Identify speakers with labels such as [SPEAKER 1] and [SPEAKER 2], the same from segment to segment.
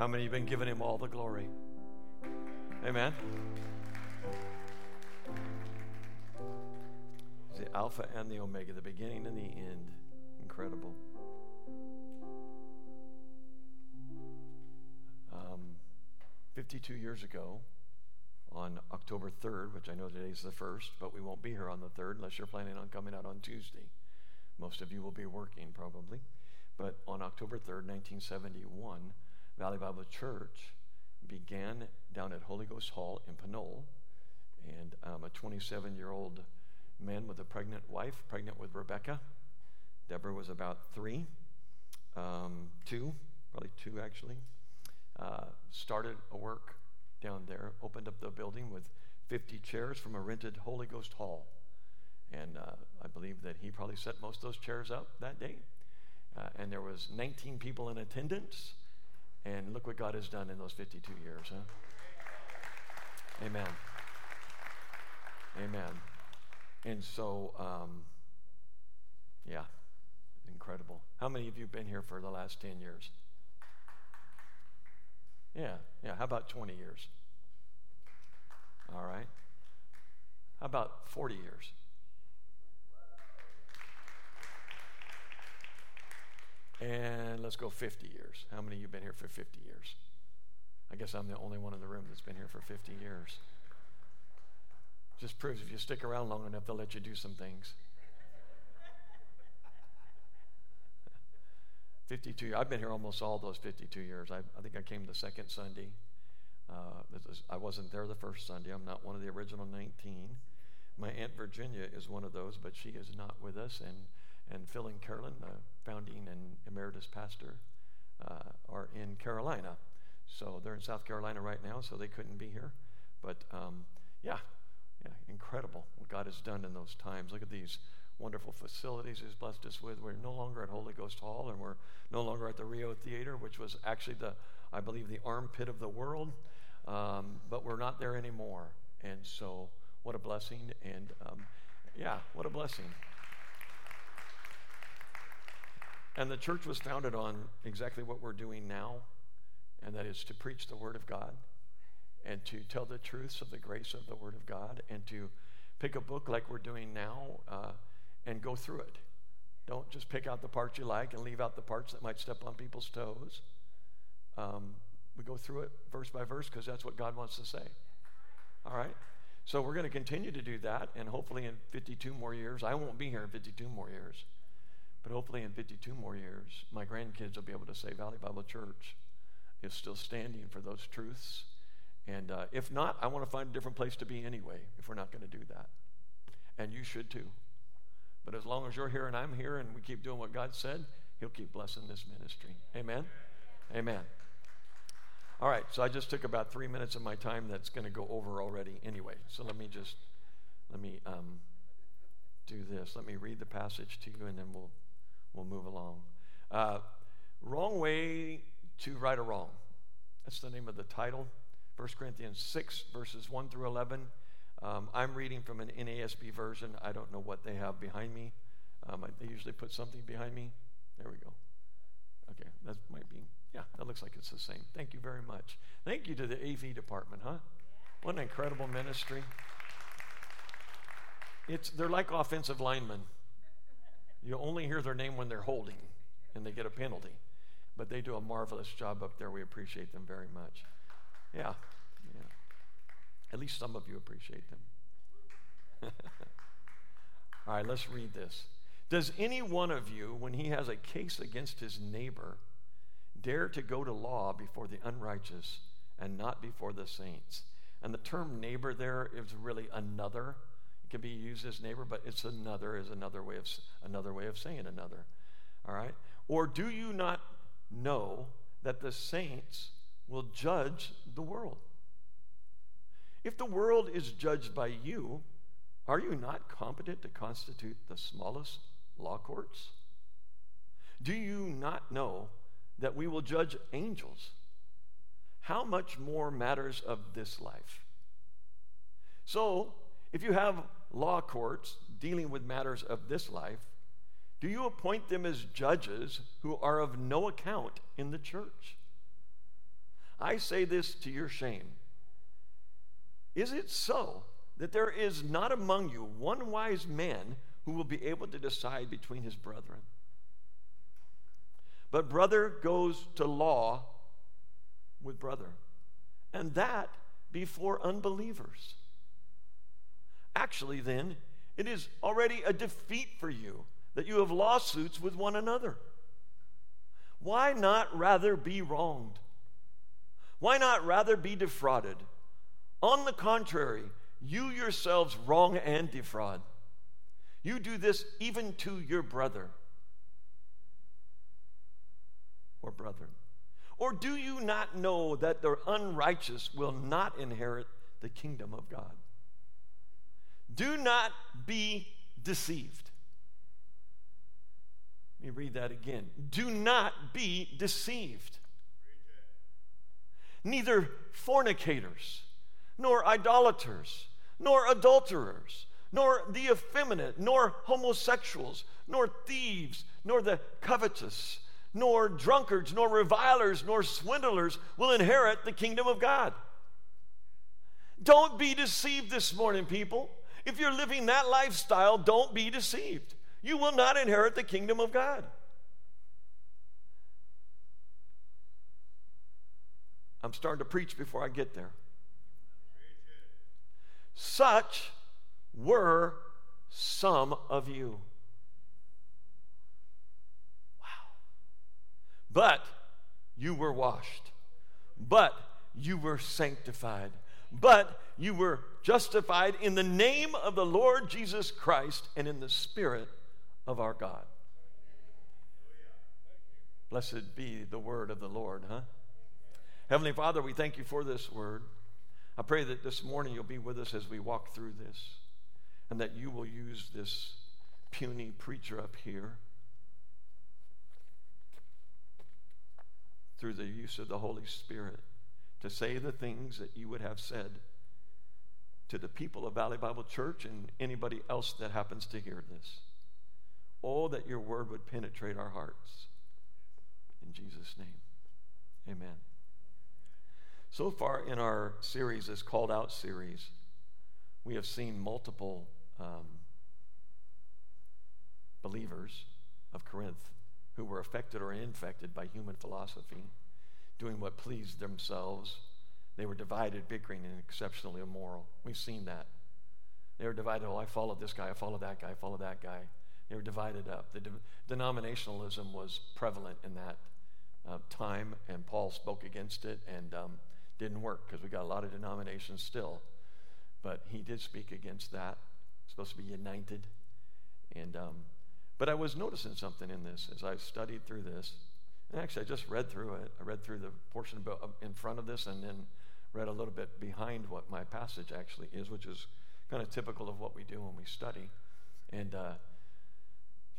[SPEAKER 1] How many have been giving him all the glory? Amen. The Alpha and the Omega, the beginning and the end. Incredible. Um, 52 years ago, on October 3rd, which I know today is the 1st, but we won't be here on the 3rd unless you're planning on coming out on Tuesday. Most of you will be working probably. But on October 3rd, 1971, Valley Bible Church began down at Holy Ghost Hall in Pinole. And um, a 27 year old man with a pregnant wife, pregnant with Rebecca. Deborah was about three, um, two, probably two actually. Uh, started a work down there, opened up the building with 50 chairs from a rented Holy Ghost Hall. And uh, I believe that he probably set most of those chairs up that day. Uh, and there was 19 people in attendance. And look what God has done in those 52 years, huh? Amen. Amen. And so, um, yeah, incredible. How many of you been here for the last 10 years? Yeah, yeah. How about 20 years? All right. How about 40 years? And let's go 50 years. How many of you have been here for 50 years? I guess I'm the only one in the room that's been here for 50 years. Just proves if you stick around long enough, they'll let you do some things. 52. I've been here almost all those 52 years. I, I think I came the second Sunday. Uh, I wasn't there the first Sunday. I'm not one of the original 19. My Aunt Virginia is one of those, but she is not with us. And, and Phil and Carolyn, founding and emeritus pastor, uh, are in Carolina. So they're in South Carolina right now, so they couldn't be here. But um, yeah, yeah, incredible what God has done in those times. Look at these wonderful facilities He's blessed us with. We're no longer at Holy Ghost Hall, and we're no longer at the Rio Theater, which was actually the, I believe, the armpit of the world. Um, but we're not there anymore. And so, what a blessing. And um, yeah, what a blessing. And the church was founded on exactly what we're doing now, and that is to preach the Word of God and to tell the truths of the grace of the Word of God and to pick a book like we're doing now uh, and go through it. Don't just pick out the parts you like and leave out the parts that might step on people's toes. Um, we go through it verse by verse because that's what God wants to say. All right? So we're going to continue to do that, and hopefully in 52 more years, I won't be here in 52 more years, but hopefully in 52 more years, my grandkids will be able to say Valley Bible Church is still standing for those truths and uh, if not, I want to find a different place to be anyway, if we're not going to do that. And you should too. But as long as you're here and I'm here and we keep doing what God said, He'll keep blessing this ministry. Amen? Amen. All right, so I just took about three minutes of my time that's going to go over already anyway. So let me just, let me um, do this. Let me read the passage to you and then we'll, we'll move along. Uh, wrong way to right a wrong. That's the name of the title. 1 Corinthians 6, verses 1 through 11. Um, I'm reading from an NASB version. I don't know what they have behind me. Um, they usually put something behind me. There we go. Okay, that might be, yeah, that looks like it's the same. Thank you very much. Thank you to the AV department, huh? What an incredible ministry. It's, they're like offensive linemen. You only hear their name when they're holding and they get a penalty. But they do a marvelous job up there. We appreciate them very much. Yeah. yeah. At least some of you appreciate them. All right, let's read this. Does any one of you, when he has a case against his neighbor, dare to go to law before the unrighteous and not before the saints? And the term neighbor there is really another. Can be used as neighbor, but it's another is another way of another way of saying another. All right? Or do you not know that the saints will judge the world. If the world is judged by you, are you not competent to constitute the smallest law courts? Do you not know that we will judge angels? How much more matters of this life? So, if you have law courts dealing with matters of this life, do you appoint them as judges who are of no account in the church? I say this to your shame. Is it so that there is not among you one wise man who will be able to decide between his brethren? But brother goes to law with brother, and that before unbelievers. Actually, then, it is already a defeat for you that you have lawsuits with one another. Why not rather be wronged? Why not rather be defrauded? On the contrary, you yourselves wrong and defraud. You do this even to your brother or brethren. Or do you not know that the unrighteous will not inherit the kingdom of God? Do not be deceived. Let me read that again. Do not be deceived. Neither fornicators, nor idolaters, nor adulterers, nor the effeminate, nor homosexuals, nor thieves, nor the covetous, nor drunkards, nor revilers, nor swindlers will inherit the kingdom of God. Don't be deceived this morning, people. If you're living that lifestyle, don't be deceived. You will not inherit the kingdom of God. I'm starting to preach before I get there. Such were some of you. Wow. But you were washed. But you were sanctified. But you were justified in the name of the Lord Jesus Christ and in the Spirit of our God. Blessed be the word of the Lord, huh? Heavenly Father, we thank you for this word. I pray that this morning you'll be with us as we walk through this and that you will use this puny preacher up here through the use of the Holy Spirit to say the things that you would have said to the people of Valley Bible Church and anybody else that happens to hear this. Oh, that your word would penetrate our hearts. In Jesus' name, amen. So far in our series, this Called Out series, we have seen multiple um, believers of Corinth who were affected or infected by human philosophy, doing what pleased themselves they were divided, bickering, and exceptionally immoral. We've seen that. They were divided. Oh, I follow this guy, I follow that guy, I follow that guy. They were divided up. The de- denominationalism was prevalent in that uh, time, and Paul spoke against it and um, didn't work because we got a lot of denominations still. But he did speak against that. It's supposed to be united. And um, but I was noticing something in this as I studied through this. And actually, I just read through it. I read through the portion in front of this, and then read a little bit behind what my passage actually is, which is kind of typical of what we do when we study. And, uh,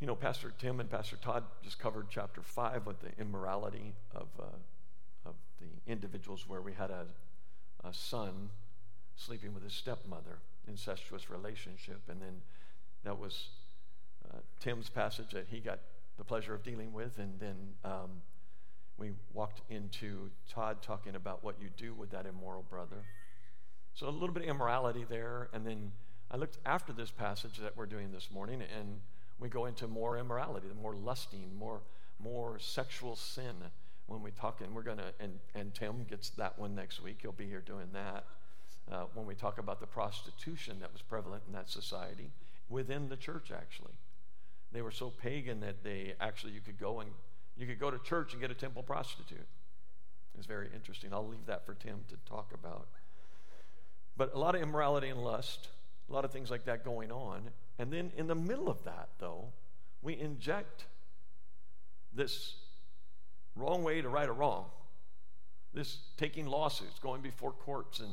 [SPEAKER 1] you know, Pastor Tim and Pastor Todd just covered chapter 5 with the immorality of, uh, of the individuals where we had a, a son sleeping with his stepmother, incestuous relationship. And then that was uh, Tim's passage that he got the pleasure of dealing with. And then um, we walked into Todd talking about what you do with that immoral brother. So a little bit of immorality there. And then I looked after this passage that we're doing this morning, and we go into more immorality, more lusting, more, more sexual sin when we talk. And we're going to, and, and Tim gets that one next week. He'll be here doing that. Uh, when we talk about the prostitution that was prevalent in that society within the church, actually. They were so pagan that they actually, you could go and you could go to church and get a temple prostitute. It's very interesting. I'll leave that for Tim to talk about. But a lot of immorality and lust, a lot of things like that going on. And then in the middle of that, though, we inject this wrong way to right a wrong, this taking lawsuits, going before courts. And,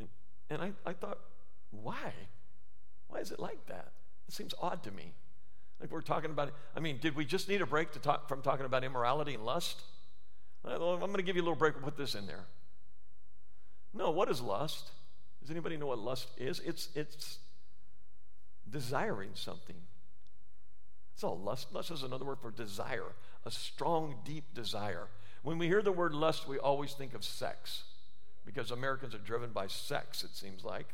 [SPEAKER 1] and, and I, I thought, why? Why is it like that? It seems odd to me. Like we're talking about, I mean, did we just need a break to talk, from talking about immorality and lust? Uh, I'm going to give you a little break put this in there. No, what is lust? Does anybody know what lust is? It's, it's desiring something. It's all lust. Lust is another word for desire, a strong, deep desire. When we hear the word lust, we always think of sex because Americans are driven by sex, it seems like.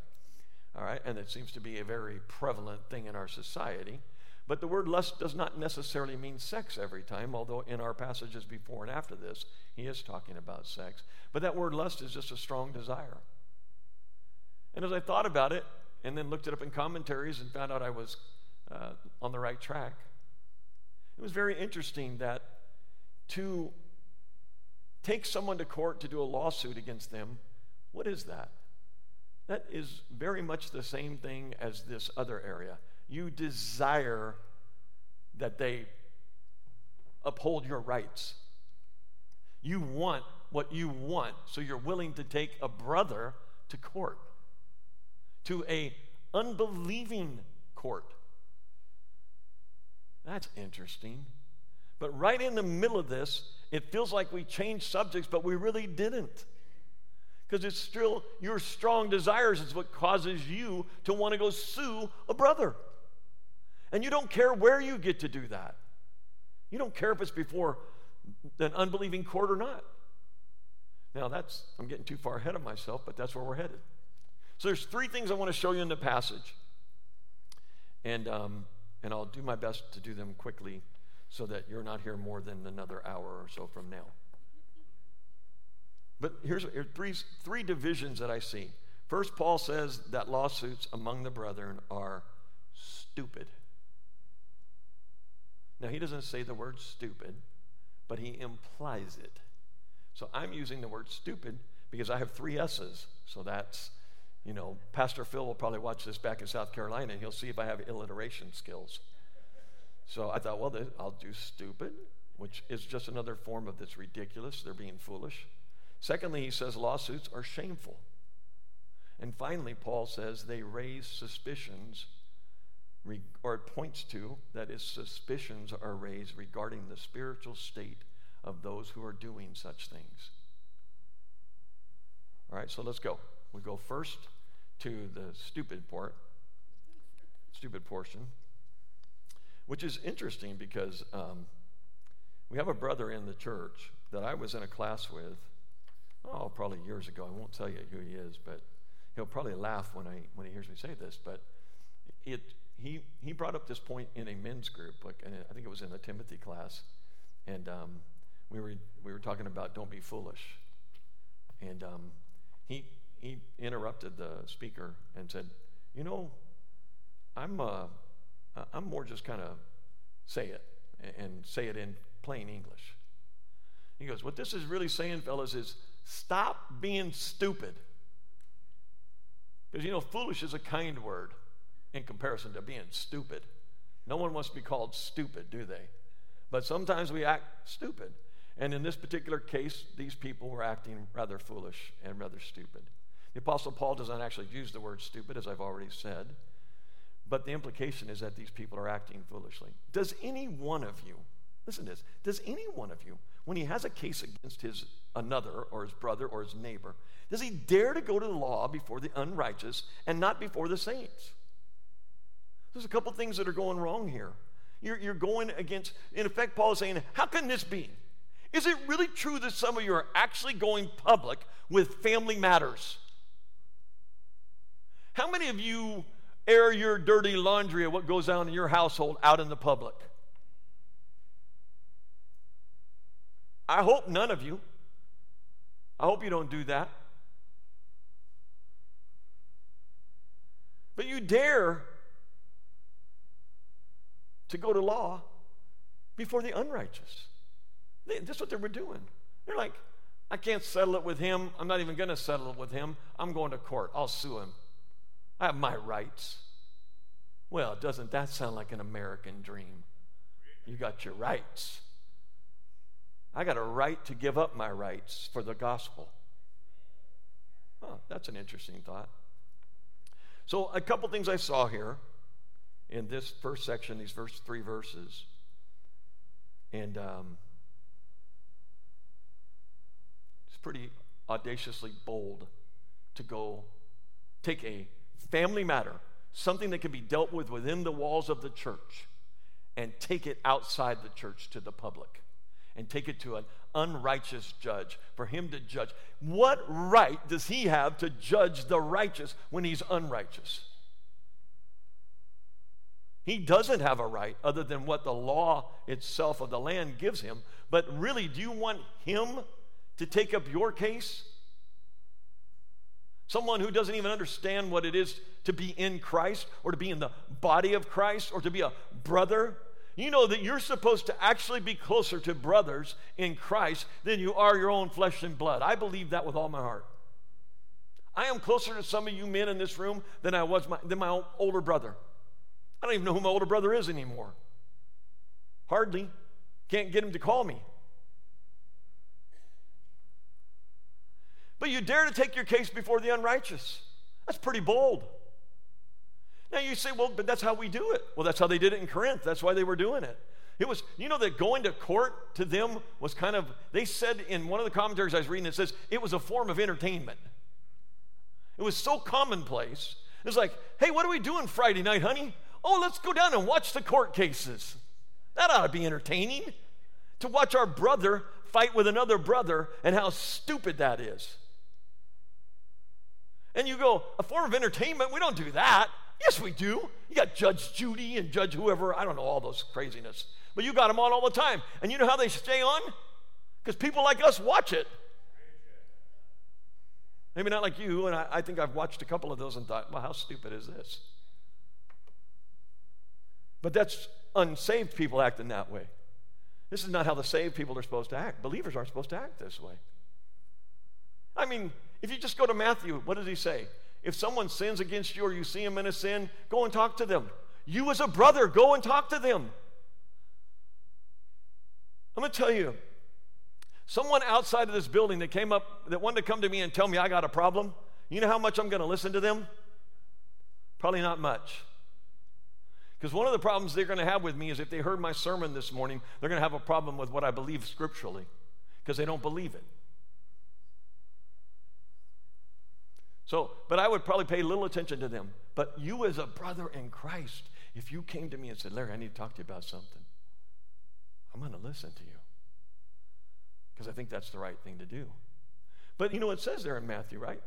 [SPEAKER 1] All right, and it seems to be a very prevalent thing in our society. But the word lust does not necessarily mean sex every time, although in our passages before and after this, he is talking about sex. But that word lust is just a strong desire. And as I thought about it, and then looked it up in commentaries and found out I was uh, on the right track, it was very interesting that to take someone to court to do a lawsuit against them, what is that? That is very much the same thing as this other area. You desire that they uphold your rights. You want what you want, so you're willing to take a brother to court, to a unbelieving court. That's interesting. But right in the middle of this, it feels like we changed subjects, but we really didn't. Because it's still your strong desires is what causes you to want to go sue a brother. And you don't care where you get to do that. You don't care if it's before an unbelieving court or not. Now that's I'm getting too far ahead of myself, but that's where we're headed. So there's three things I want to show you in the passage, and um, and I'll do my best to do them quickly, so that you're not here more than another hour or so from now. But here's here three three divisions that I see. First, Paul says that lawsuits among the brethren are stupid. Now, he doesn't say the word stupid, but he implies it. So I'm using the word stupid because I have three S's. So that's, you know, Pastor Phil will probably watch this back in South Carolina and he'll see if I have alliteration skills. So I thought, well, I'll do stupid, which is just another form of this ridiculous. They're being foolish. Secondly, he says lawsuits are shameful. And finally, Paul says they raise suspicions or points to that is suspicions are raised regarding the spiritual state of those who are doing such things. All right, so let's go. We go first to the stupid part, stupid portion, which is interesting because um, we have a brother in the church that I was in a class with, oh, probably years ago. I won't tell you who he is, but he'll probably laugh when I when he hears me say this. But it he, he brought up this point in a men's group, like I think it was in a Timothy class, and um, we were we were talking about don't be foolish, and um, he he interrupted the speaker and said, you know, I'm uh, I'm more just kind of say it and say it in plain English. He goes, what this is really saying, fellas, is stop being stupid. Because you know, foolish is a kind word in comparison to being stupid. No one wants to be called stupid, do they? But sometimes we act stupid. And in this particular case, these people were acting rather foolish and rather stupid. The Apostle Paul does not actually use the word stupid, as I've already said, but the implication is that these people are acting foolishly. Does any one of you, listen to this, does any one of you, when he has a case against his another or his brother or his neighbor, does he dare to go to the law before the unrighteous and not before the saints? There's a couple things that are going wrong here. You're, you're going against, in effect, Paul is saying, How can this be? Is it really true that some of you are actually going public with family matters? How many of you air your dirty laundry of what goes on in your household out in the public? I hope none of you. I hope you don't do that. But you dare to go to law before the unrighteous. They, that's what they were doing. They're like, I can't settle it with him. I'm not even going to settle it with him. I'm going to court. I'll sue him. I have my rights. Well, doesn't that sound like an American dream? You got your rights. I got a right to give up my rights for the gospel. Oh, that's an interesting thought. So, a couple things I saw here in this first section, these first three verses. And um, it's pretty audaciously bold to go take a family matter, something that can be dealt with within the walls of the church, and take it outside the church to the public. and take it to an unrighteous judge for him to judge. What right does he have to judge the righteous when he's unrighteous? He doesn't have a right other than what the law itself of the land gives him. But really, do you want him to take up your case? Someone who doesn't even understand what it is to be in Christ or to be in the body of Christ or to be a brother. You know that you're supposed to actually be closer to brothers in Christ than you are your own flesh and blood. I believe that with all my heart. I am closer to some of you men in this room than I was my, than my older brother. I don't even know who my older brother is anymore. Hardly. Can't get him to call me. But you dare to take your case before the unrighteous. That's pretty bold. Now you say, well, but that's how we do it. Well, that's how they did it in Corinth. That's why they were doing it. It was, you know, that going to court to them was kind of, they said in one of the commentaries I was reading, it says it was a form of entertainment. It was so commonplace. It's like, hey, what are we doing Friday night, honey? Oh, let's go down and watch the court cases. That ought to be entertaining. To watch our brother fight with another brother and how stupid that is. And you go, a form of entertainment? We don't do that. Yes, we do. You got Judge Judy and Judge whoever. I don't know all those craziness. But you got them on all the time. And you know how they stay on? Because people like us watch it. Maybe not like you, and I, I, think I've watched a couple of those and thought, well, how stupid is this? But that's unsaved people acting that way. This is not how the saved people are supposed to act. Believers aren't supposed to act this way. I mean, if you just go to Matthew, what does he say? If someone sins against you or you see him in a sin, go and talk to them. You, as a brother, go and talk to them. I'm going to tell you, someone outside of this building that came up, that wanted to come to me and tell me I got a problem, you know how much I'm going to listen to them? Probably not much. Because one of the problems they're going to have with me is if they heard my sermon this morning, they're going to have a problem with what I believe scripturally because they don't believe it. So, but I would probably pay little attention to them. But you, as a brother in Christ, if you came to me and said, Larry, I need to talk to you about something, I'm going to listen to you because I think that's the right thing to do. But you know, what it says there in Matthew, right?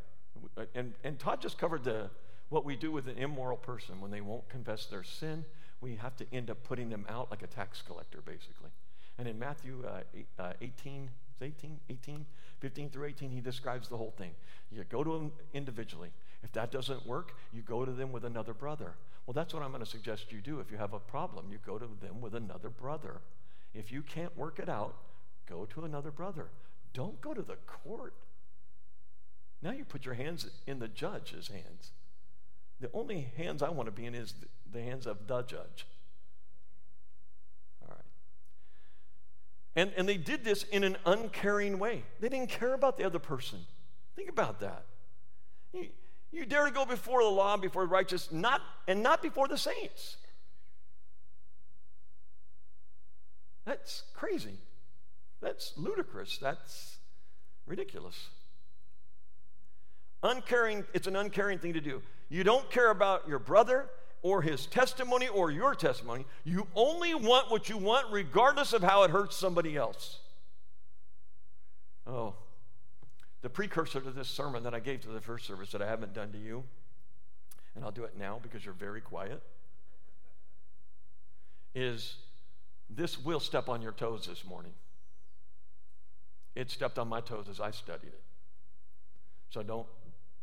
[SPEAKER 1] And, and Todd just covered the, what we do with an immoral person when they won't confess their sin. We have to end up putting them out like a tax collector, basically. And in Matthew uh, uh 18, 18, 18, 15 through 18, he describes the whole thing. You go to them individually. If that doesn't work, you go to them with another brother. Well, that's what I'm going to suggest you do. If you have a problem, you go to them with another brother. If you can't work it out, go to another brother. Don't go to the court. Now you put your hands in the judge's hands. The only hands I want to be in is the hands of the judge. All right. And, and they did this in an uncaring way. They didn't care about the other person. Think about that. You, you dare to go before the law, before the righteous, not, and not before the saints. That's crazy. That's ludicrous. That's ridiculous. Uncaring, it's an uncaring thing to do. You don't care about your brother, or his testimony or your testimony. You only want what you want, regardless of how it hurts somebody else. Oh, the precursor to this sermon that I gave to the first service that I haven't done to you, and I'll do it now because you're very quiet, is this will step on your toes this morning. It stepped on my toes as I studied it. So don't,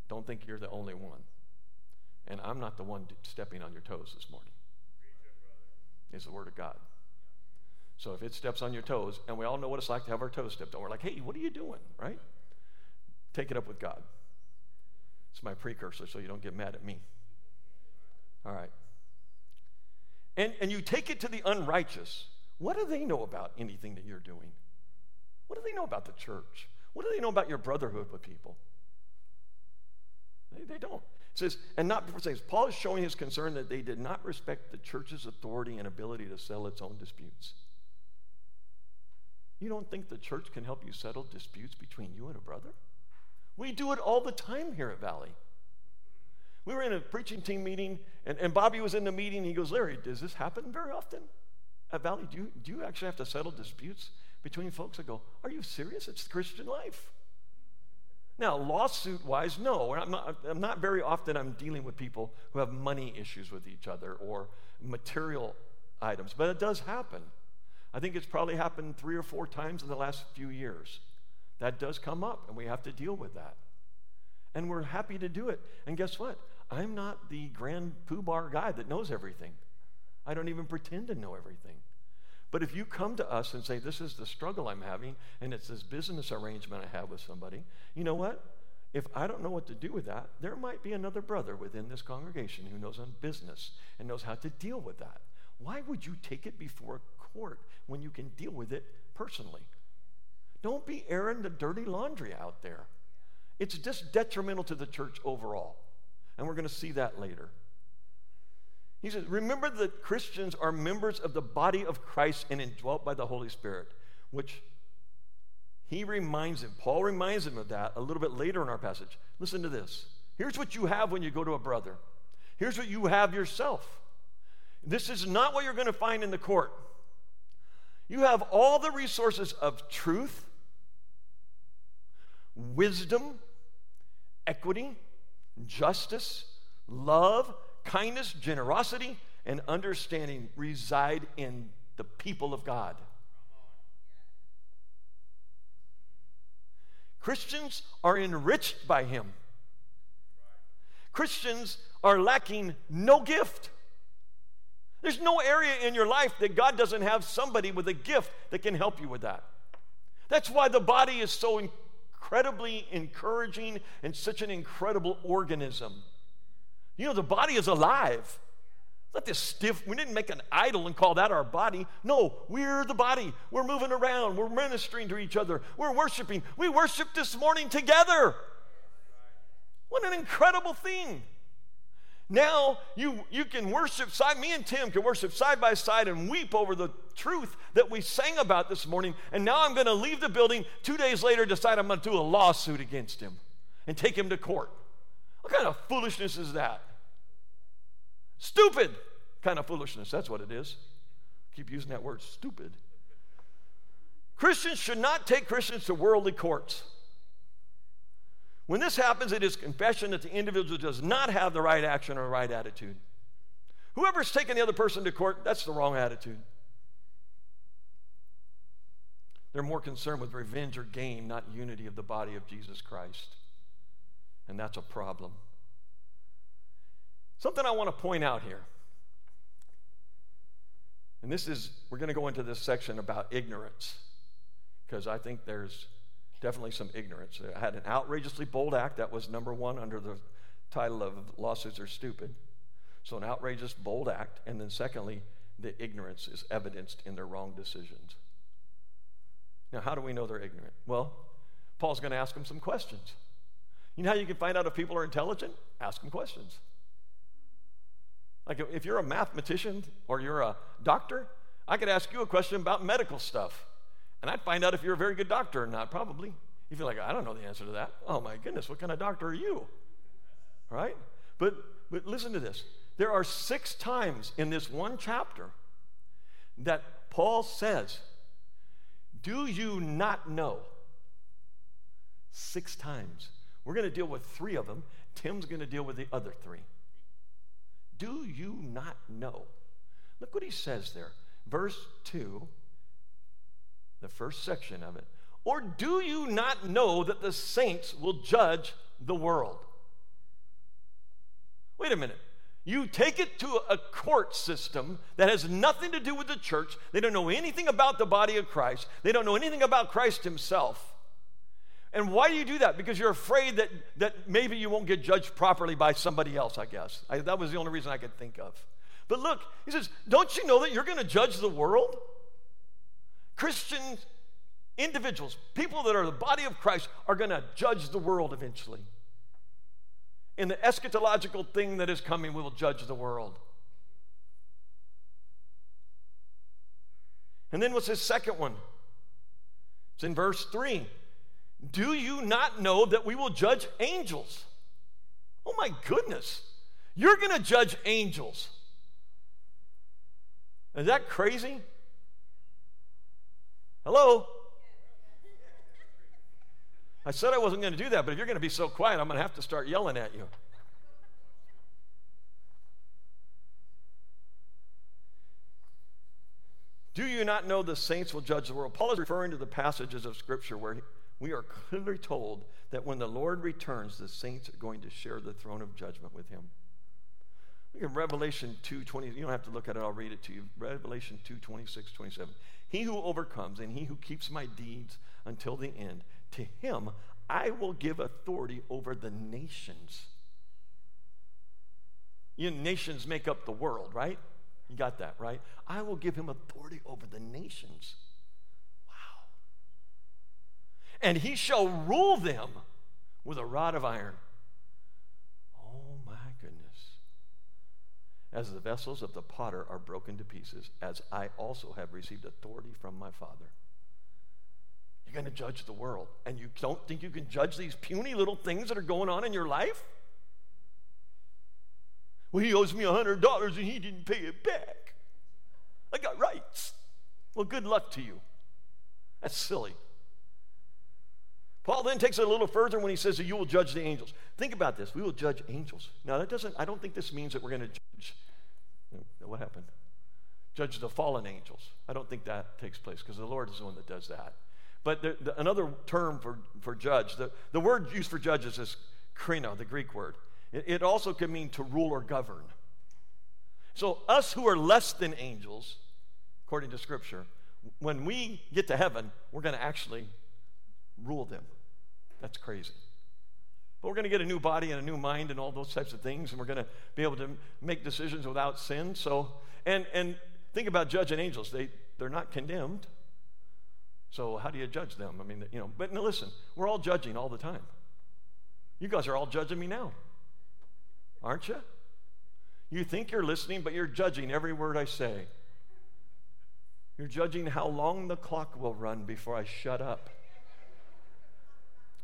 [SPEAKER 1] don't think you're the only one. And I'm not the one stepping on your toes this morning. It's the Word of God. So if it steps on your toes, and we all know what it's like to have our toes stepped on, we're like, hey, what are you doing? Right? Take it up with God. It's my precursor, so you don't get mad at me. All right. And, and you take it to the unrighteous. What do they know about anything that you're doing? What do they know about the church? What do they know about your brotherhood with people? They, they don't says, and not before says, Paul is showing his concern that they did not respect the church's authority and ability to settle its own disputes. You don't think the church can help you settle disputes between you and a brother? We do it all the time here at Valley. We were in a preaching team meeting, and, and Bobby was in the meeting. He goes, Larry, does this happen very often at Valley? Do you, do you actually have to settle disputes between folks that go, Are you serious? It's the Christian life. Now, lawsuit wise, no. I'm not, I'm not very often I'm dealing with people who have money issues with each other or material items, but it does happen. I think it's probably happened three or four times in the last few years. That does come up, and we have to deal with that. And we're happy to do it. And guess what? I'm not the grand Poobah guy that knows everything. I don't even pretend to know everything. But if you come to us and say, This is the struggle I'm having, and it's this business arrangement I have with somebody, you know what? If I don't know what to do with that, there might be another brother within this congregation who knows on business and knows how to deal with that. Why would you take it before a court when you can deal with it personally? Don't be airing the dirty laundry out there. It's just detrimental to the church overall. And we're going to see that later. He says, Remember that Christians are members of the body of Christ and indwelt by the Holy Spirit, which he reminds him, Paul reminds him of that a little bit later in our passage. Listen to this. Here's what you have when you go to a brother. Here's what you have yourself. This is not what you're going to find in the court. You have all the resources of truth, wisdom, equity, justice, love, kindness, generosity, and understanding reside in the people of God. Christians are enriched by Him. Christians are lacking no gift. There's no area in your life that God doesn't have somebody with a gift that can help you with that. That's why the body is so incredibly encouraging and such an incredible organism. You know, the body is alive. Not this stiff, we didn't make an idol and call that our body. No, we're the body. We're moving around. We're ministering to each other. We're worshiping. We worshiped this morning together. What an incredible thing. Now you, you can worship side, me and Tim can worship side by side and weep over the truth that we sang about this morning. And now I'm going to leave the building two days later, decide I'm going to do a lawsuit against him and take him to court. What kind of foolishness is that? Stupid kind of foolishness. That's what it is. Keep using that word, stupid. Christians should not take Christians to worldly courts. When this happens, it is confession that the individual does not have the right action or the right attitude. Whoever's taking the other person to court, that's the wrong attitude. They're more concerned with revenge or gain, not unity of the body of Jesus Christ. And that's a problem. Something I want to point out here. And this is, we're going to go into this section about ignorance, because I think there's definitely some ignorance. I had an outrageously bold act that was number one under the title of lawsuits are stupid. So, an outrageous, bold act. And then, secondly, the ignorance is evidenced in their wrong decisions. Now, how do we know they're ignorant? Well, Paul's going to ask them some questions. You know how you can find out if people are intelligent? Ask them questions. Like if you're a mathematician or you're a doctor, I could ask you a question about medical stuff. And I'd find out if you're a very good doctor or not, probably. If you're like, I don't know the answer to that. Oh my goodness, what kind of doctor are you? Right? But but listen to this. There are six times in this one chapter that Paul says, Do you not know? Six times. We're going to deal with three of them. Tim's going to deal with the other three. Do you not know? Look what he says there. Verse 2 the first section of it. Or do you not know that the saints will judge the world? Wait a minute. You take it to a court system that has nothing to do with the church. They don't know anything about the body of Christ. They don't know anything about Christ himself. And why do you do that? Because you're afraid that, that maybe you won't get judged properly by somebody else, I guess. I, that was the only reason I could think of. But look, he says, Don't you know that you're going to judge the world? Christian individuals, people that are the body of Christ, are going to judge the world eventually. In the eschatological thing that is coming, we will judge the world. And then what's his second one? It's in verse 3. Do you not know that we will judge angels? Oh my goodness. You're going to judge angels. Is that crazy? Hello? I said I wasn't going to do that, but if you're going to be so quiet, I'm going to have to start yelling at you. Do you not know the saints will judge the world? Paul is referring to the passages of Scripture where we are clearly told that when the Lord returns, the saints are going to share the throne of judgment with him. Look at Revelation 2 20. You don't have to look at it, I'll read it to you. Revelation 2 26, 27. He who overcomes and he who keeps my deeds until the end, to him I will give authority over the nations. You know, nations make up the world, right? You got that, right? I will give him authority over the nations. And he shall rule them with a rod of iron. Oh my goodness. As the vessels of the potter are broken to pieces, as I also have received authority from my Father. You're going to judge the world. And you don't think you can judge these puny little things that are going on in your life? Well, he owes me a $100 and he didn't pay it back. I got rights. Well, good luck to you. That's silly. Paul then takes it a little further when he says that you will judge the angels. Think about this. We will judge angels. Now, that doesn't, I don't think this means that we're going to judge. What happened? Judge the fallen angels. I don't think that takes place because the Lord is the one that does that. But the, the, another term for, for judge, the, the word used for judges is krino, the Greek word. It, it also can mean to rule or govern. So, us who are less than angels, according to Scripture, when we get to heaven, we're going to actually rule them. That's crazy. But we're going to get a new body and a new mind and all those types of things, and we're going to be able to make decisions without sin. So, and and think about judging angels. They they're not condemned. So how do you judge them? I mean, you know, but now listen, we're all judging all the time. You guys are all judging me now, aren't you? You think you're listening, but you're judging every word I say. You're judging how long the clock will run before I shut up.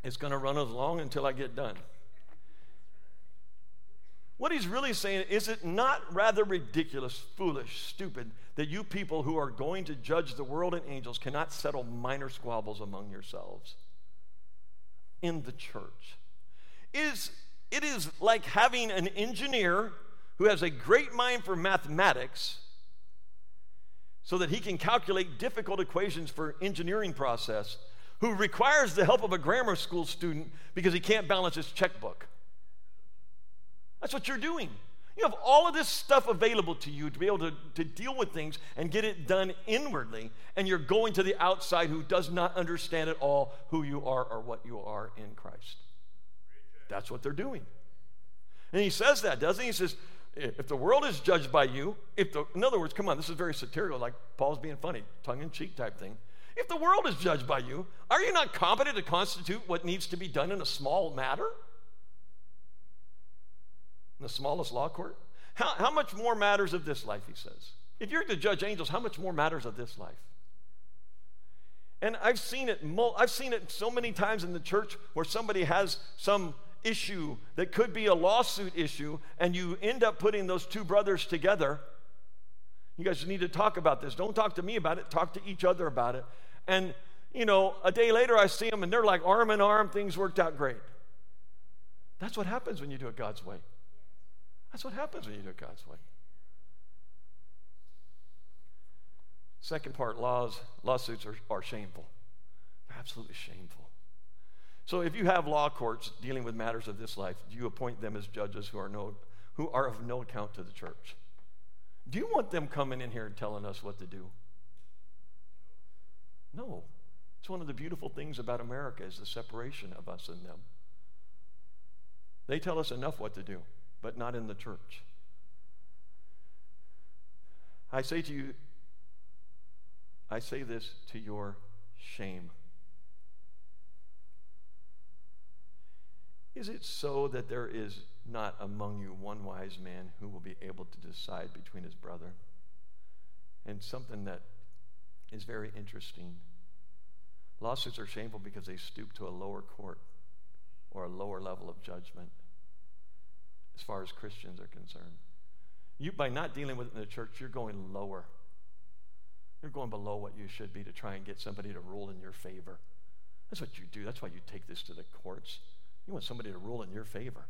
[SPEAKER 1] It's going to run as long until I get done. What he's really saying is it not rather ridiculous, foolish, stupid that you people who are going to judge the world and angels cannot settle minor squabbles among yourselves in the church? Is it is like having an engineer who has a great mind for mathematics so that he can calculate difficult equations for engineering process who requires the help of a grammar school student because he can't balance his checkbook that's what you're doing. You have all of this stuff available to you to be able to, to deal with things and get it done inwardly, and you're going to the outside who does not understand at all who you are or what you are in Christ. That's what they're doing. And he says that, doesn't he? He says, if the world is judged by you, if the, in other words, come on, this is very satirical, like Paul's being funny, tongue in cheek type thing. If the world is judged by you, are you not competent to constitute what needs to be done in a small matter? in the smallest law court? How, how much more matters of this life, he says? If you're to judge angels, how much more matters of this life? And I've seen it, I've seen it so many times in the church where somebody has some issue that could be a lawsuit issue, and you end up putting those two brothers together. You guys need to talk about this. Don't talk to me about it, talk to each other about it. And, you know, a day later I see them and they're like arm in arm, things worked out great. That's what happens when you do it God's way. That's what happens when you do it God's way. Second part laws, lawsuits are, are shameful. They're absolutely shameful. So if you have law courts dealing with matters of this life, do you appoint them as judges who are, no, who are of no account to the church? Do you want them coming in here and telling us what to do? No. It's one of the beautiful things about America is the separation of us and them. They tell us enough what to do but not in the church. I say to you, I say this to your shame. Is it so that there is not among you one wise man who will be able to decide between his brother? And something that is very interesting lawsuits are shameful because they stoop to a lower court or a lower level of judgment as far as Christians are concerned. You, by not dealing with it in the church, you're going lower. You're going below what you should be to try and get somebody to rule in your favor. That's what you do. That's why you take this to the courts. You want somebody to rule in your favor.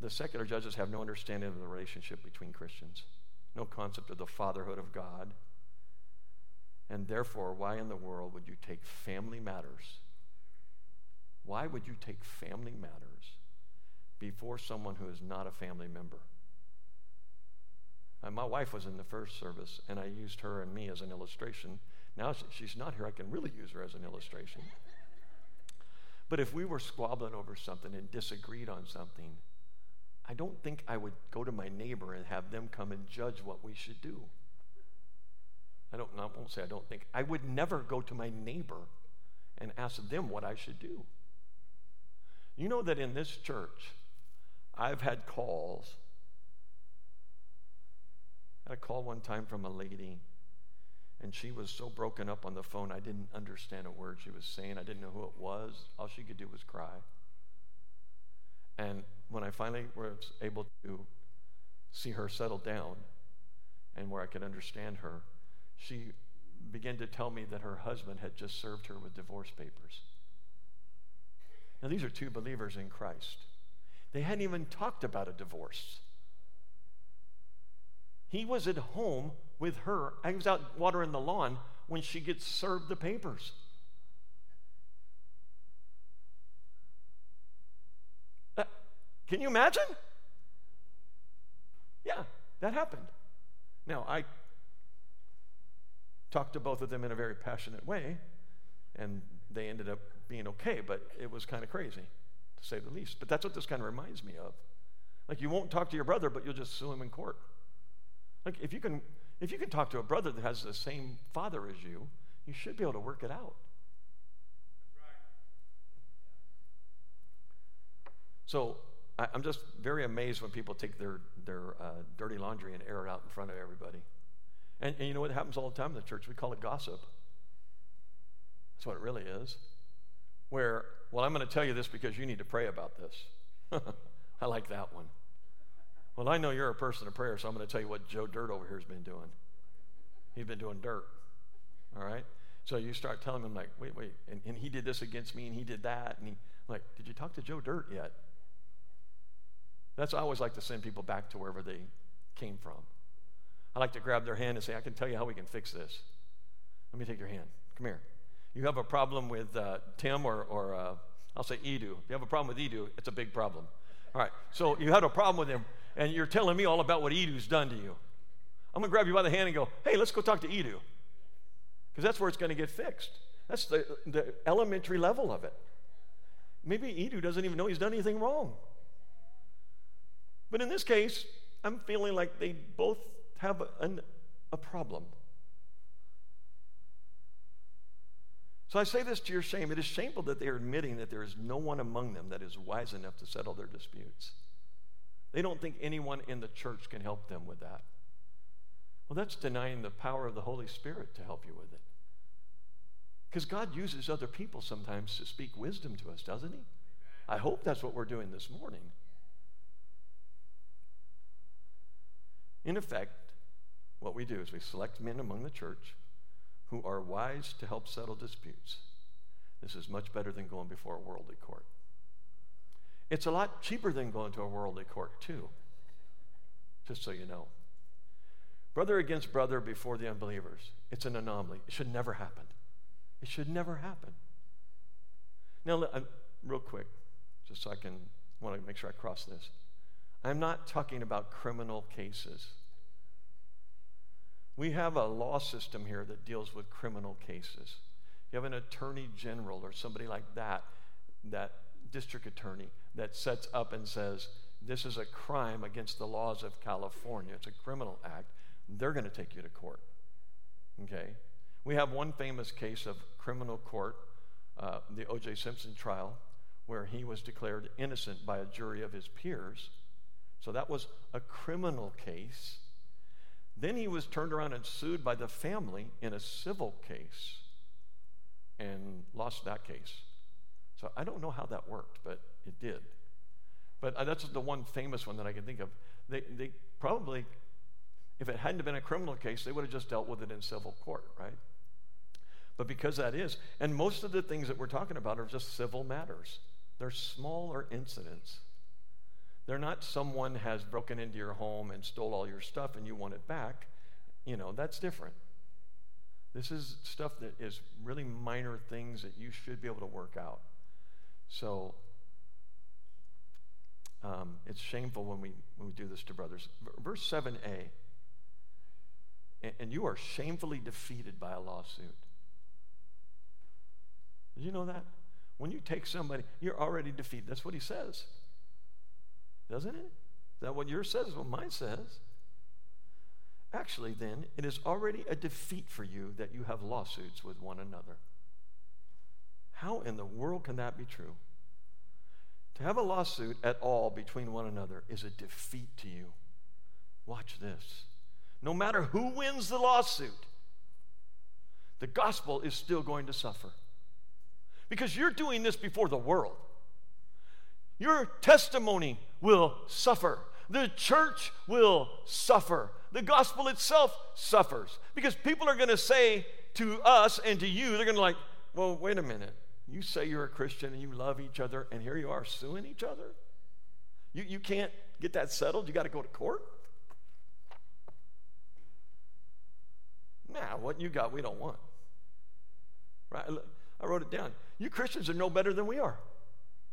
[SPEAKER 1] The secular judges have no understanding of the relationship between Christians, no concept of the fatherhood of God. And therefore, why in the world would you take family matters? Why would you take family matters before someone who is not a family member? And my wife was in the first service, and I used her and me as an illustration. Now she's not here, I can really use her as an illustration. But if we were squabbling over something and disagreed on something, I don't think I would go to my neighbor and have them come and judge what we should do. I don't I won't say I don't think. I would never go to my neighbor and ask them what I should do. You know that in this church, I've had calls. I had a call one time from a lady, and she was so broken up on the phone, I didn't understand a word she was saying. I didn't know who it was. All she could do was cry. And when I finally was able to see her settle down and where I could understand her, she began to tell me that her husband had just served her with divorce papers. Now, these are two believers in Christ. They hadn't even talked about a divorce. He was at home with her. I was out watering the lawn when she gets served the papers. Uh, can you imagine? Yeah, that happened. Now, I talked to both of them in a very passionate way, and they ended up being okay, but it was kind of crazy, to say the least. But that's what this kind of reminds me of. Like, you won't talk to your brother, but you'll just sue him in court. Like, if you can, if you can talk to a brother that has the same father as you, you should be able to work it out. So I, am just very amazed when people take their, their uh, dirty laundry and air it out in front of everybody. And, and you know what happens all the time in the church? We call it gossip. That's what it really is. Where, well, I'm going to tell you this because you need to pray about this. I like that one. Well, I know you're a person of prayer, so I'm going to tell you what Joe Dirt over here has been doing. He's been doing dirt. All right? So you start telling him, like, wait, wait, and, and he did this against me, and he did that. And he, like, did you talk to Joe Dirt yet? That's why I always like to send people back to wherever they came from. I like to grab their hand and say, I can tell you how we can fix this. Let me take your hand. Come here. You have a problem with uh, Tim or, or uh, I'll say Edu. If you have a problem with Edu, it's a big problem. All right. So you had a problem with him, and you're telling me all about what Edu's done to you. I'm going to grab you by the hand and go, hey, let's go talk to Edu. Because that's where it's going to get fixed. That's the, the elementary level of it. Maybe Edu doesn't even know he's done anything wrong. But in this case, I'm feeling like they both have an, a problem. So I say this to your shame. It is shameful that they are admitting that there is no one among them that is wise enough to settle their disputes. They don't think anyone in the church can help them with that. Well, that's denying the power of the Holy Spirit to help you with it. Because God uses other people sometimes to speak wisdom to us, doesn't He? I hope that's what we're doing this morning. In effect, what we do is we select men among the church who are wise to help settle disputes. This is much better than going before a worldly court. It's a lot cheaper than going to a worldly court, too, just so you know. Brother against brother before the unbelievers. It's an anomaly. It should never happen. It should never happen. Now, uh, real quick, just so I can want to make sure I cross this. I'm not talking about criminal cases. We have a law system here that deals with criminal cases. You have an attorney general or somebody like that, that district attorney, that sets up and says, This is a crime against the laws of California. It's a criminal act. They're going to take you to court. Okay? We have one famous case of criminal court, uh, the O.J. Simpson trial, where he was declared innocent by a jury of his peers. So that was a criminal case. Then he was turned around and sued by the family in a civil case and lost that case. So I don't know how that worked, but it did. But uh, that's the one famous one that I can think of. They, they probably, If it hadn't been a criminal case, they would have just dealt with it in civil court, right? But because that is, and most of the things that we're talking about are just civil matters. They're smaller incidents. They're not someone has broken into your home and stole all your stuff and you want it back. You know, that's different. This is stuff that is really minor things that you should be able to work out. So um, it's shameful when we, when we do this to brothers. Verse 7a, and, and you are shamefully defeated by a lawsuit. Did you know that? When you take somebody, you're already defeated. That's what he says. Doesn't it? Is that what yours says? Is What mine says. Actually, then, it is already a defeat for you that you have lawsuits with one another. How in the world can that be true? To have a lawsuit at all between one another is a defeat to you. Watch this. No matter who wins the lawsuit, the gospel is still going to suffer. Because you're doing this before the world. Your testimony will suffer. The church will suffer. The gospel itself suffers. Because people are going to say to us and to you, they're going to like, well, wait a minute. You say you're a Christian and you love each other, and here you are suing each other? You, you can't get that settled? You got to go to court? Nah, what you got, we don't want. Right? I wrote it down. You Christians are no better than we are.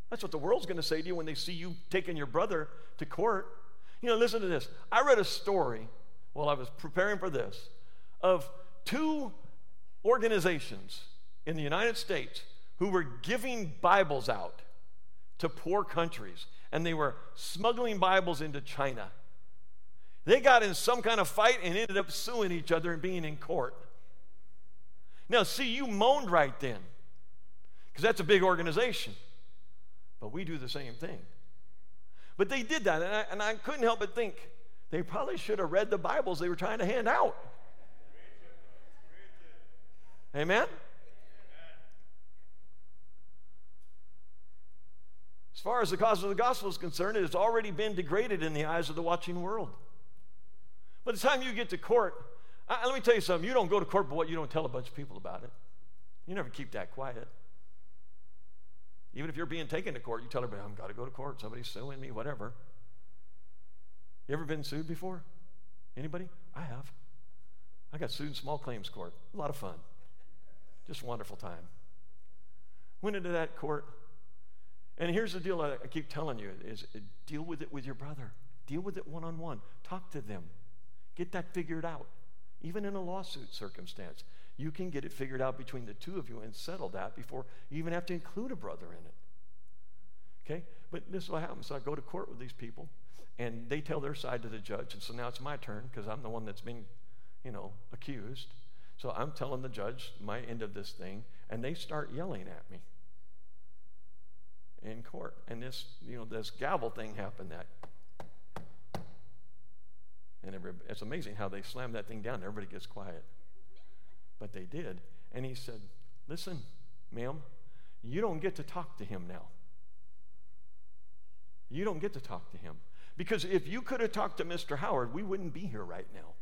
[SPEAKER 1] That's what the world's going to say to you when they see you taking your brother to court. You know, listen to this. I read a story while I was preparing for this of two organizations in the United States who were giving Bibles out to poor countries, and they were smuggling Bibles into China. They got in some kind of fight and ended up suing each other and being in court. Now, see, you moaned right then because that's a big organization. But we do the same thing. But they did that, and I, and I couldn't help but think they probably should have read the Bibles they were trying to hand out. Amen? As far as the cause of the gospel is concerned, it has already been degraded in the eyes of the watching world. By the time you get to court, I, let me tell you something. You don't go to court, but what you don't tell a bunch of people about it. You never keep that quiet. Even if you're being taken to court, you tell everybody, I've got to go to court. Somebody's suing me, whatever. You ever been sued before? Anybody? I have. I got sued in small claims court. A lot of fun. Just wonderful time. Went into that court. And here's the deal I keep telling you is uh, deal with it with your brother. Deal with it one on one. Talk to them. Get that figured out. Even in a lawsuit circumstance, you can get it figured out between the two of you and settle that before you even have to include a brother in it. Okay? But this is what happens. So I go to court with these people, and they tell their side to the judge. And so now it's my turn because I'm the one that's being, you know, accused. So I'm telling the judge my end of this thing, and they start yelling at me in court. And this, you know, this gavel thing happened that. And it's amazing how they slam that thing down. Everybody gets quiet. But they did. And he said, Listen, ma'am, you don't get to talk to him now. You don't get to talk to him. Because if you could have talked to Mr. Howard, we wouldn't be here right now.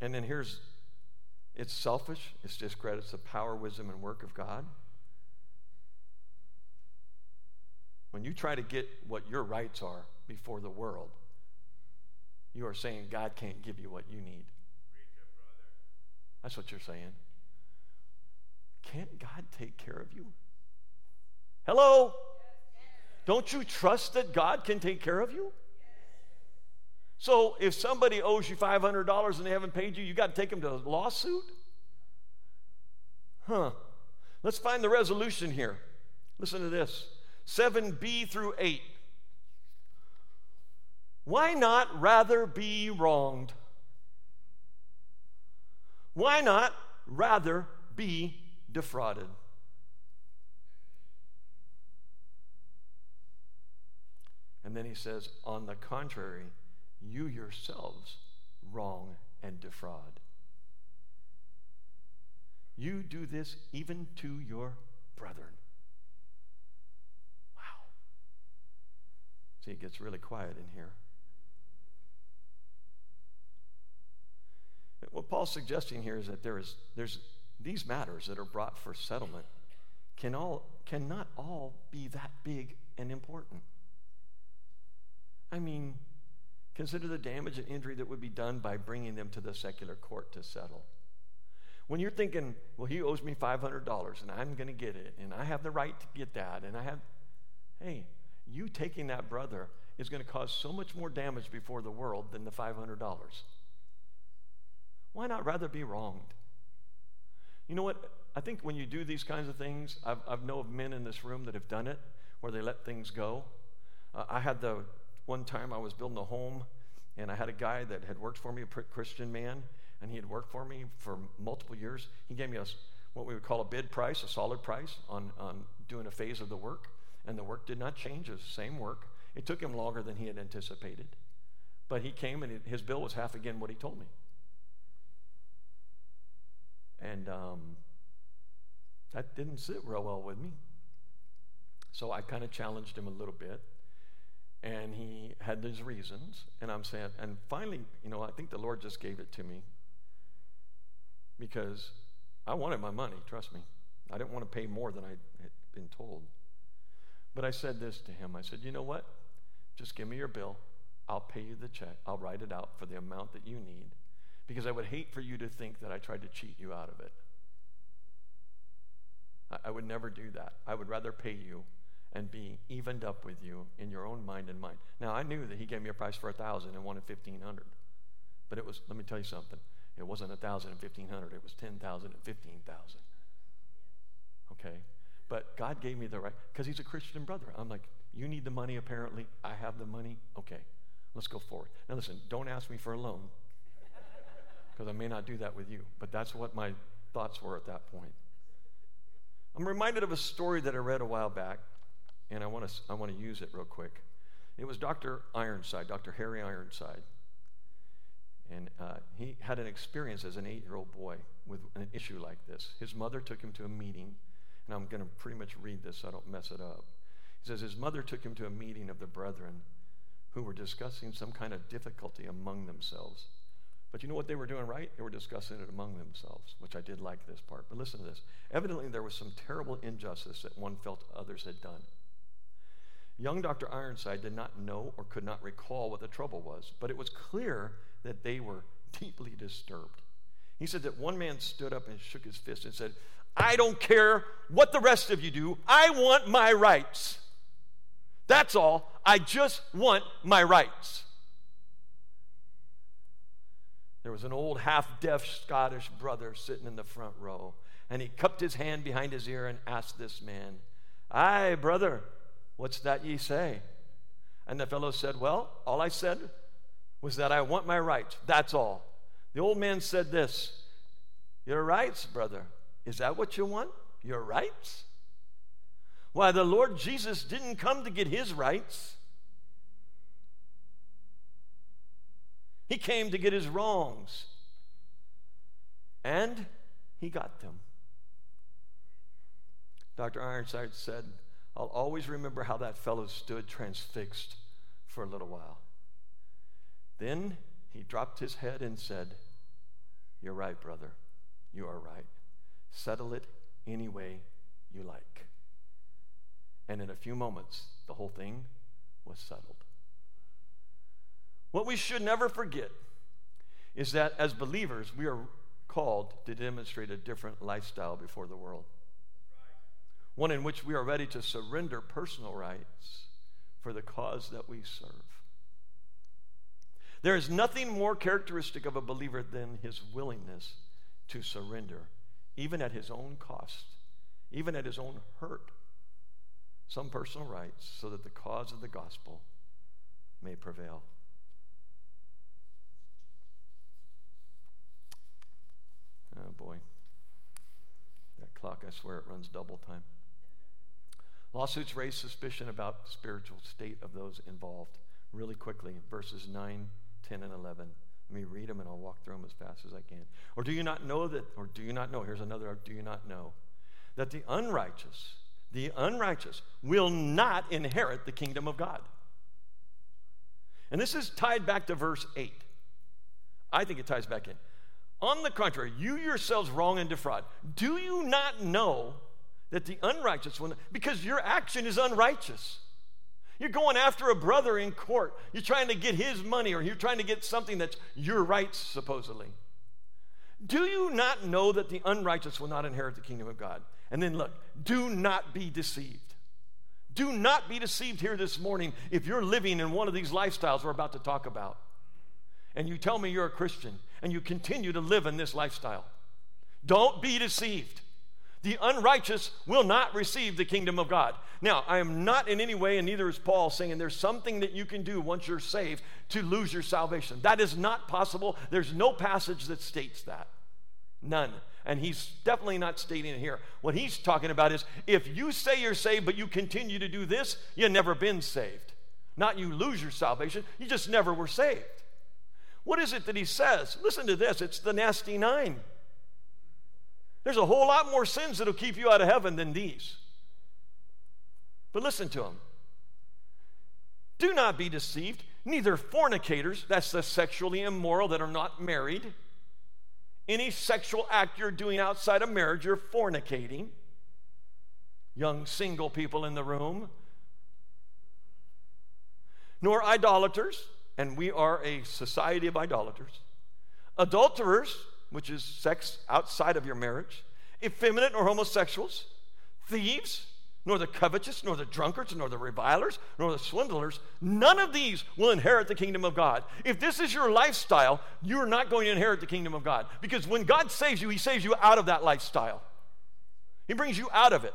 [SPEAKER 1] And then here's it's selfish, it discredits the power, wisdom, and work of God. When you try to get what your rights are before the world, you are saying God can't give you what you need. That's what you're saying. Can't God take care of you? Hello? Don't you trust that God can take care of you? So if somebody owes you $500 and they haven't paid you, you got to take them to a lawsuit? Huh. Let's find the resolution here. Listen to this 7b through 8. Why not rather be wronged? Why not rather be defrauded? And then he says, on the contrary, you yourselves wrong and defraud. You do this even to your brethren. See, it gets really quiet in here. What Paul's suggesting here is that there is there's these matters that are brought for settlement can all cannot all be that big and important. I mean, consider the damage and injury that would be done by bringing them to the secular court to settle. When you're thinking, well, he owes me $500 and I'm going to get it and I have the right to get that and I have, hey, you taking that brother is going to cause so much more damage before the world than the $500. Why not rather be wronged? You know what? I think when you do these kinds of things, I've, I've know of men in this room that have done it, where they let things go. Uh, I had the one time I was building a home, and I had a guy that had worked for me, a Christian man, and he had worked for me for multiple years. He gave me a, what we would call a bid price, a solid price on, on doing a phase of the work, and the work did not change. It was the same work. It took him longer than he had anticipated. But he came, and his bill was half again what he told me. And um, that didn't sit real well with me. So I kind of challenged him a little bit. And he had his reasons. And I'm saying, and finally, you know, I think the Lord just gave it to me because I wanted my money, trust me. I didn't want to pay more than I had been told. But I said this to him I said, you know what? Just give me your bill. I'll pay you the check. I'll write it out for the amount that you need because I would hate for you to think that I tried to cheat you out of it. I, I would never do that. I would rather pay you and be evened up with you in your own mind and mind. Now I knew that he gave me a price for a thousand and wanted fifteen hundred. But it was let me tell you something. It wasn't a thousand and fifteen hundred, it was ten thousand and fifteen thousand. Okay? But God gave me the right because he's a Christian brother. I'm like, you need the money apparently. I have the money. Okay. Let's go forward. Now listen, don't ask me for a loan because I may not do that with you. But that's what my thoughts were at that point. I'm reminded of a story that I read a while back, and I want to I want to use it real quick. It was Dr. Ironside, Dr. Harry Ironside, and uh, he had an experience as an eight-year-old boy with an issue like this. His mother took him to a meeting, and I'm going to pretty much read this so I don't mess it up. He says his mother took him to a meeting of the brethren who were discussing some kind of difficulty among themselves. But you know what they were doing right? They were discussing it among themselves, which I did like this part. But listen to this. Evidently, there was some terrible injustice that one felt others had done. Young Dr. Ironside did not know or could not recall what the trouble was, but it was clear that they were deeply disturbed. He said that one man stood up and shook his fist and said, I don't care what the rest of you do, I want my rights. That's all. I just want my rights. There was an old half deaf Scottish brother sitting in the front row, and he cupped his hand behind his ear and asked this man, Aye, brother, what's that ye say? And the fellow said, Well, all I said was that I want my rights. That's all. The old man said this Your rights, brother. Is that what you want? Your rights? Why, the Lord Jesus didn't come to get his rights. He came to get his wrongs. And he got them. Dr. Ironside said, I'll always remember how that fellow stood transfixed for a little while. Then he dropped his head and said, You're right, brother. You are right. Settle it any way you like. And in a few moments, the whole thing was settled. What we should never forget is that as believers, we are called to demonstrate a different lifestyle before the world. One in which we are ready to surrender personal rights for the cause that we serve. There is nothing more characteristic of a believer than his willingness to surrender, even at his own cost, even at his own hurt, some personal rights so that the cause of the gospel may prevail. Oh boy. That clock, I swear it runs double time. Lawsuits raise suspicion about the spiritual state of those involved. Really quickly, verses 9, 10, and 11. Let me read them and I'll walk through them as fast as I can. Or do you not know that, or do you not know? Here's another, do you not know? That the unrighteous, the unrighteous will not inherit the kingdom of God. And this is tied back to verse 8. I think it ties back in. On the contrary, you yourselves wrong and defraud. Do you not know that the unrighteous one, because your action is unrighteous? You're going after a brother in court. You're trying to get his money or you're trying to get something that's your rights, supposedly. Do you not know that the unrighteous will not inherit the kingdom of God? And then look, do not be deceived. Do not be deceived here this morning if you're living in one of these lifestyles we're about to talk about. And you tell me you're a Christian and you continue to live in this lifestyle. Don't be deceived. The unrighteous will not receive the kingdom of God. Now, I am not in any way, and neither is Paul, saying there's something that you can do once you're saved to lose your salvation. That is not possible. There's no passage that states that. None. And he's definitely not stating it here. What he's talking about is if you say you're saved, but you continue to do this, you've never been saved. Not you lose your salvation, you just never were saved. What is it that he says? Listen to this it's the nasty nine. There's a whole lot more sins that'll keep you out of heaven than these. But listen to them. Do not be deceived, neither fornicators, that's the sexually immoral that are not married. Any sexual act you're doing outside of marriage, you're fornicating. Young single people in the room. Nor idolaters, and we are a society of idolaters. Adulterers, which is sex outside of your marriage, effeminate or homosexuals, thieves, nor the covetous, nor the drunkards, nor the revilers, nor the swindlers, none of these will inherit the kingdom of God. If this is your lifestyle, you're not going to inherit the kingdom of God. Because when God saves you, He saves you out of that lifestyle, He brings you out of it.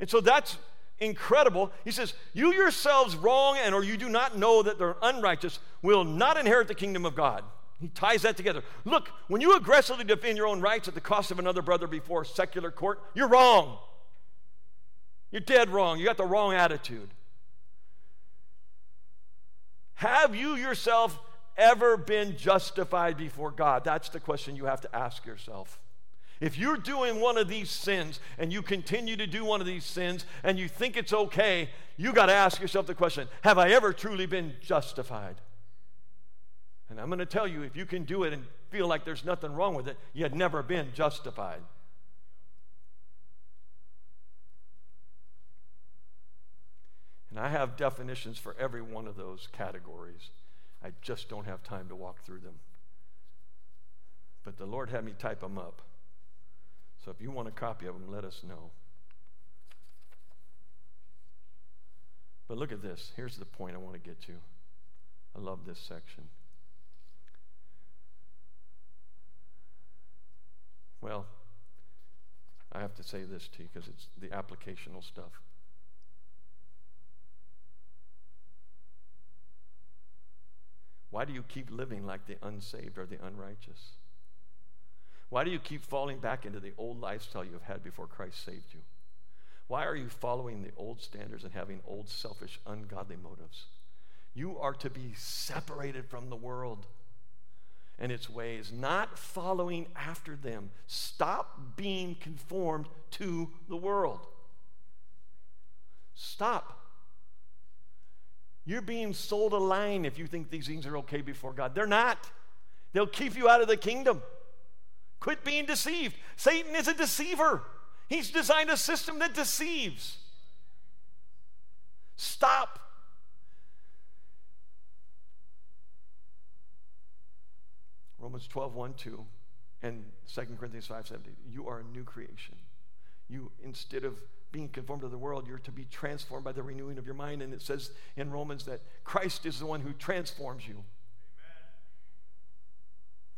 [SPEAKER 1] And so that's incredible. He says, You yourselves wrong and or you do not know that the unrighteous will not inherit the kingdom of God. He ties that together. Look, when you aggressively defend your own rights at the cost of another brother before a secular court, you're wrong. You're dead wrong. You got the wrong attitude. Have you yourself ever been justified before God? That's the question you have to ask yourself. If you're doing one of these sins and you continue to do one of these sins and you think it's okay, you got to ask yourself the question Have I ever truly been justified? And I'm going to tell you, if you can do it and feel like there's nothing wrong with it, you had never been justified. And I have definitions for every one of those categories. I just don't have time to walk through them. But the Lord had me type them up. So if you want a copy of them, let us know. But look at this. Here's the point I want to get to. I love this section. Well, I have to say this to you because it's the applicational stuff. Why do you keep living like the unsaved or the unrighteous? Why do you keep falling back into the old lifestyle you have had before Christ saved you? Why are you following the old standards and having old, selfish, ungodly motives? You are to be separated from the world and its ways, not following after them. Stop being conformed to the world. Stop. You're being sold a line if you think these things are okay before God. They're not. They'll keep you out of the kingdom. Quit being deceived. Satan is a deceiver. He's designed a system that deceives. Stop. Romans 12, 1, 2, and 2 Corinthians 5, 17. You are a new creation. You, instead of being conformed to the world, you're to be transformed by the renewing of your mind. And it says in Romans that Christ is the one who transforms you Amen.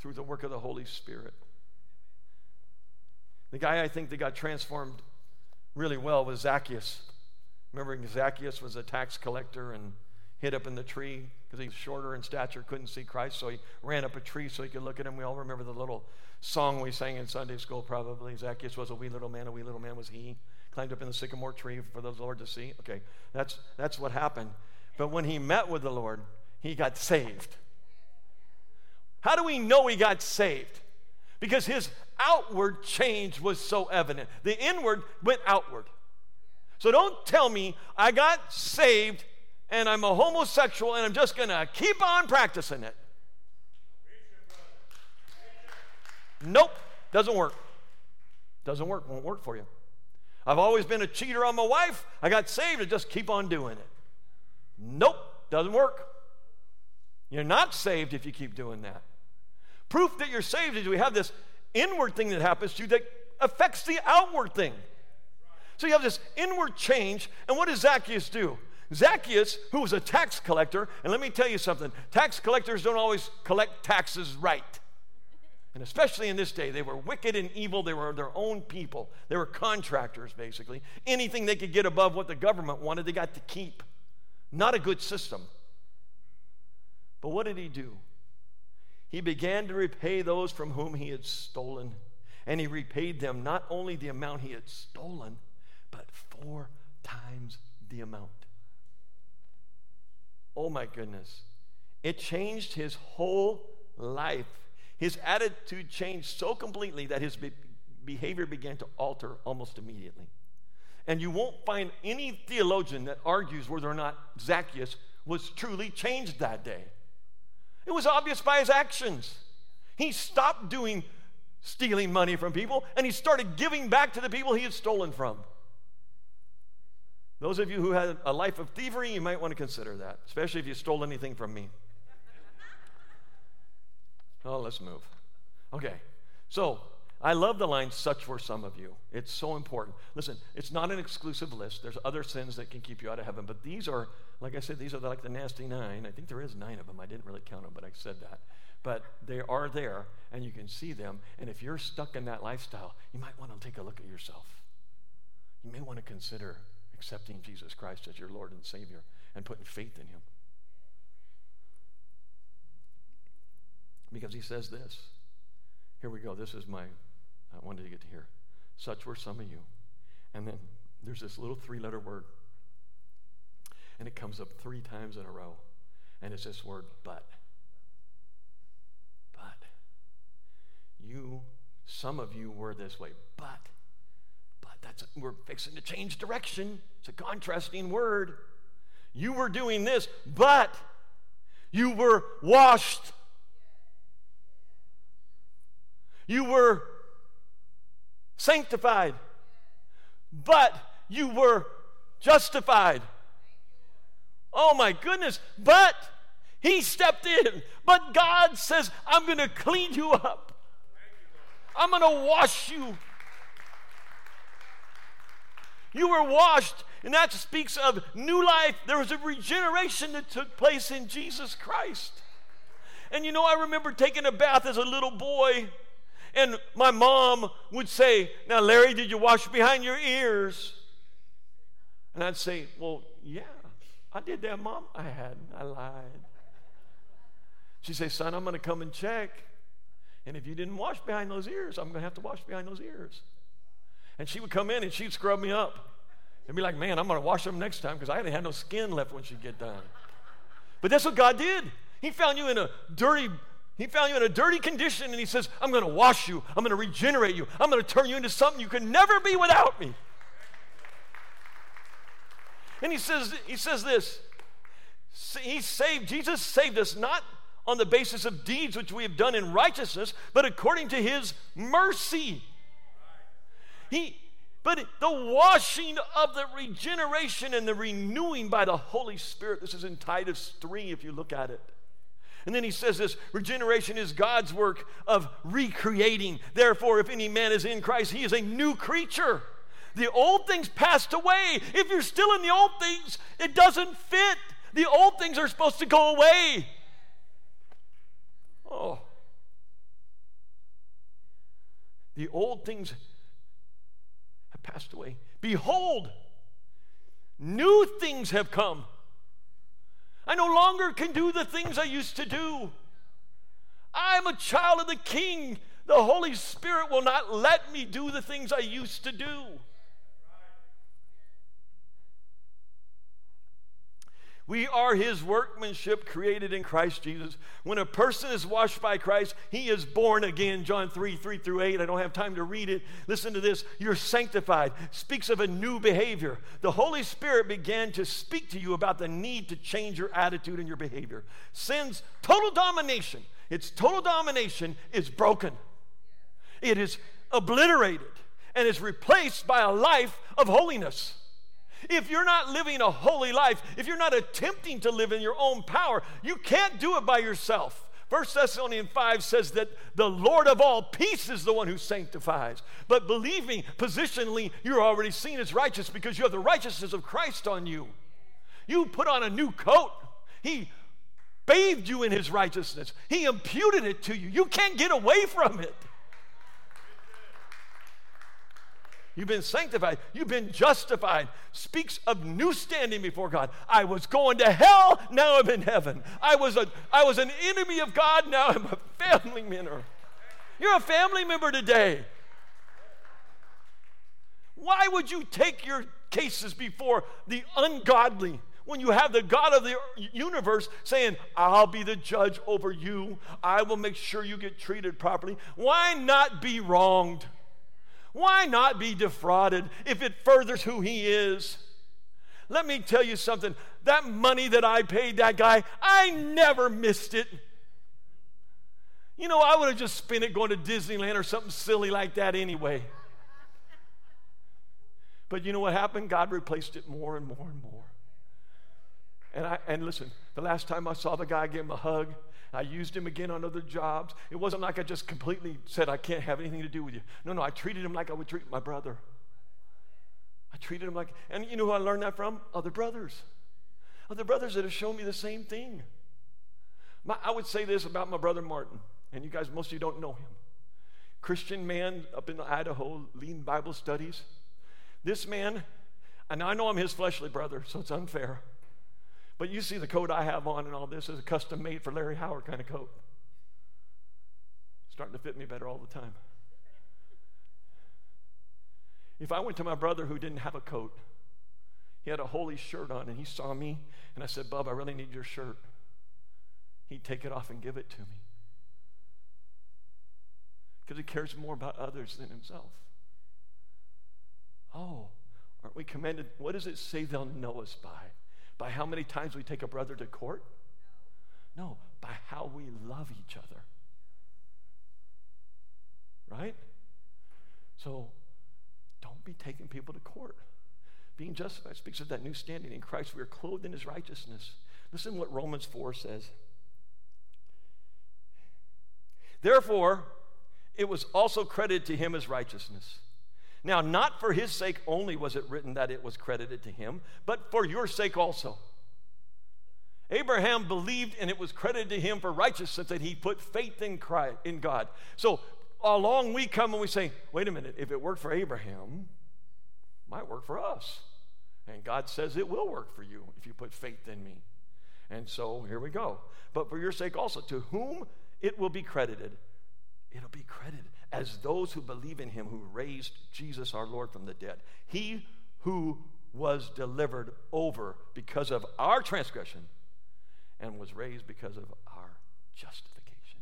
[SPEAKER 1] through the work of the Holy Spirit. The guy I think that got transformed really well was Zacchaeus. Remembering Zacchaeus was a tax collector and hid up in the tree because he's shorter in stature, couldn't see Christ, so he ran up a tree so he could look at him. We all remember the little song we sang in Sunday school, probably. Zacchaeus was a wee little man, a wee little man was he climbed up in the sycamore tree for the Lord to see. Okay, that's, that's what happened. But when he met with the Lord, he got saved. How do we know he got saved? Because his outward change was so evident. The inward went outward. So don't tell me I got saved and I'm a homosexual and I'm just going to keep on practicing it. Nope, doesn't work. Doesn't work, won't work for you. I've always been a cheater on my wife. I got saved and just keep on doing it. Nope, doesn't work. You're not saved if you keep doing that. Proof that you're saved is we have this inward thing that happens to you that affects the outward thing. So you have this inward change, and what does Zacchaeus do? Zacchaeus, who was a tax collector, and let me tell you something tax collectors don't always collect taxes right. And especially in this day, they were wicked and evil. They were their own people. They were contractors, basically. Anything they could get above what the government wanted, they got to keep. Not a good system. But what did he do? He began to repay those from whom he had stolen. And he repaid them not only the amount he had stolen, but four times the amount. Oh my goodness. It changed his whole life. His attitude changed so completely that his be- behavior began to alter almost immediately. And you won't find any theologian that argues whether or not Zacchaeus was truly changed that day. It was obvious by his actions. He stopped doing stealing money from people and he started giving back to the people he had stolen from. Those of you who had a life of thievery, you might want to consider that, especially if you stole anything from me. Oh, let's move. Okay, so I love the line, such were some of you. It's so important. Listen, it's not an exclusive list. There's other sins that can keep you out of heaven, but these are, like I said, these are like the nasty nine. I think there is nine of them. I didn't really count them, but I said that. But they are there, and you can see them. And if you're stuck in that lifestyle, you might want to take a look at yourself. You may want to consider accepting Jesus Christ as your Lord and Savior and putting faith in Him. Because He says this. Here we go. This is my I wanted to get to here. Such were some of you. And then there's this little three letter word. And it comes up three times in a row. And it's this word, but. But. You, some of you were this way, but. But that's, we're fixing to change direction. It's a contrasting word. You were doing this, but you were washed. You were sanctified, but you were justified. Oh my goodness, but he stepped in. But God says, I'm going to clean you up, I'm going to wash you. You were washed, and that speaks of new life. There was a regeneration that took place in Jesus Christ. And you know, I remember taking a bath as a little boy and my mom would say, Now, Larry, did you wash behind your ears? And I'd say, Well, yeah, I did that, Mom. I hadn't. I lied. She'd say, Son, I'm going to come and check. And if you didn't wash behind those ears, I'm going to have to wash behind those ears. And she would come in and she'd scrub me up and be like, Man, I'm going to wash them next time because I didn't have no skin left when she'd get done. But that's what God did. He found you in a dirty he found you in a dirty condition and he says, I'm going to wash you. I'm going to regenerate you. I'm going to turn you into something you can never be without me. And he says, he says this. He saved, Jesus saved us not on the basis of deeds which we have done in righteousness, but according to his mercy. He, but the washing of the regeneration and the renewing by the Holy Spirit, this is in Titus 3 if you look at it. And then he says this regeneration is God's work of recreating. Therefore, if any man is in Christ, he is a new creature. The old things passed away. If you're still in the old things, it doesn't fit. The old things are supposed to go away. Oh. The old things passed away. Behold, new things have come. I no longer can do the things I used to do. I'm a child of the King. The Holy Spirit will not let me do the things I used to do. We are his workmanship created in Christ Jesus. When a person is washed by Christ, he is born again. John 3 3 through 8. I don't have time to read it. Listen to this. You're sanctified. Speaks of a new behavior. The Holy Spirit began to speak to you about the need to change your attitude and your behavior. Sin's total domination, its total domination is broken, it is obliterated and is replaced by a life of holiness. If you're not living a holy life, if you're not attempting to live in your own power, you can't do it by yourself. 1 Thessalonians 5 says that the Lord of all peace is the one who sanctifies. But believe me, positionally, you're already seen as righteous because you have the righteousness of Christ on you. You put on a new coat. He bathed you in his righteousness, He imputed it to you. You can't get away from it. You've been sanctified. You've been justified. Speaks of new standing before God. I was going to hell, now I'm in heaven. I was, a, I was an enemy of God, now I'm a family member. You're a family member today. Why would you take your cases before the ungodly when you have the God of the universe saying, I'll be the judge over you, I will make sure you get treated properly? Why not be wronged? Why not be defrauded if it furthers who he is? Let me tell you something. That money that I paid that guy, I never missed it. You know, I would have just spent it going to Disneyland or something silly like that anyway. But you know what happened? God replaced it more and more and more. And I and listen, the last time I saw the guy, I gave him a hug. I used him again on other jobs. It wasn't like I just completely said, I can't have anything to do with you. No, no, I treated him like I would treat my brother. I treated him like, and you know who I learned that from? Other brothers. Other brothers that have shown me the same thing. My, I would say this about my brother Martin, and you guys, most of you don't know him. Christian man up in Idaho, leading Bible studies. This man, and I know I'm his fleshly brother, so it's unfair. But you see the coat I have on and all this is a custom made for Larry Howard kind of coat. Starting to fit me better all the time. If I went to my brother who didn't have a coat, he had a holey shirt on, and he saw me, and I said, Bub, I really need your shirt. He'd take it off and give it to me. Because he cares more about others than himself. Oh, aren't we commended? What does it say they'll know us by? By how many times we take a brother to court? No, by how we love each other. Right? So don't be taking people to court. Being justified speaks of that new standing in Christ. We are clothed in his righteousness. Listen what Romans 4 says. Therefore, it was also credited to him as righteousness. Now, not for his sake only was it written that it was credited to him, but for your sake also. Abraham believed and it was credited to him for righteousness that he put faith in Christ, in God. So along we come and we say, wait a minute, if it worked for Abraham, it might work for us. And God says it will work for you if you put faith in me. And so here we go. But for your sake also, to whom it will be credited, it'll be credited as those who believe in him who raised Jesus our Lord from the dead. He who was delivered over because of our transgression and was raised because of our justification.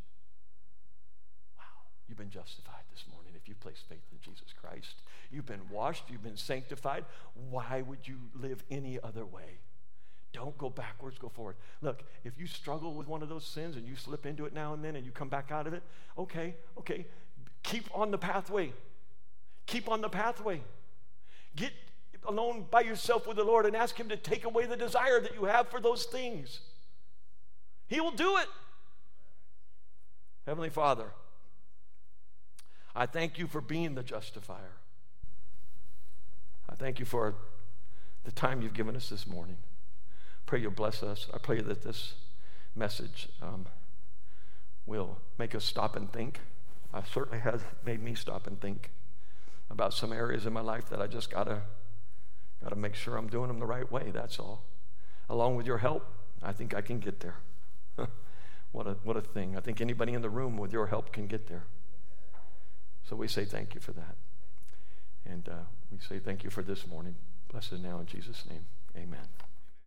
[SPEAKER 1] Wow, you've been justified this morning if you place faith in Jesus Christ. You've been washed, you've been sanctified. Why would you live any other way? Don't go backwards, go forward. Look, if you struggle with one of those sins and you slip into it now and then and you come back out of it, okay, okay, Keep on the pathway. Keep on the pathway. Get alone by yourself with the Lord and ask Him to take away the desire that you have for those things. He will do it. Heavenly Father, I thank you for being the justifier. I thank you for the time you've given us this morning. Pray you'll bless us. I pray that this message um, will make us stop and think. Uh, certainly has made me stop and think about some areas in my life that I just gotta gotta make sure I'm doing them the right way. That's all. Along with your help, I think I can get there. what a what a thing! I think anybody in the room with your help can get there. So we say thank you for that, and uh, we say thank you for this morning. Bless now in Jesus' name. Amen.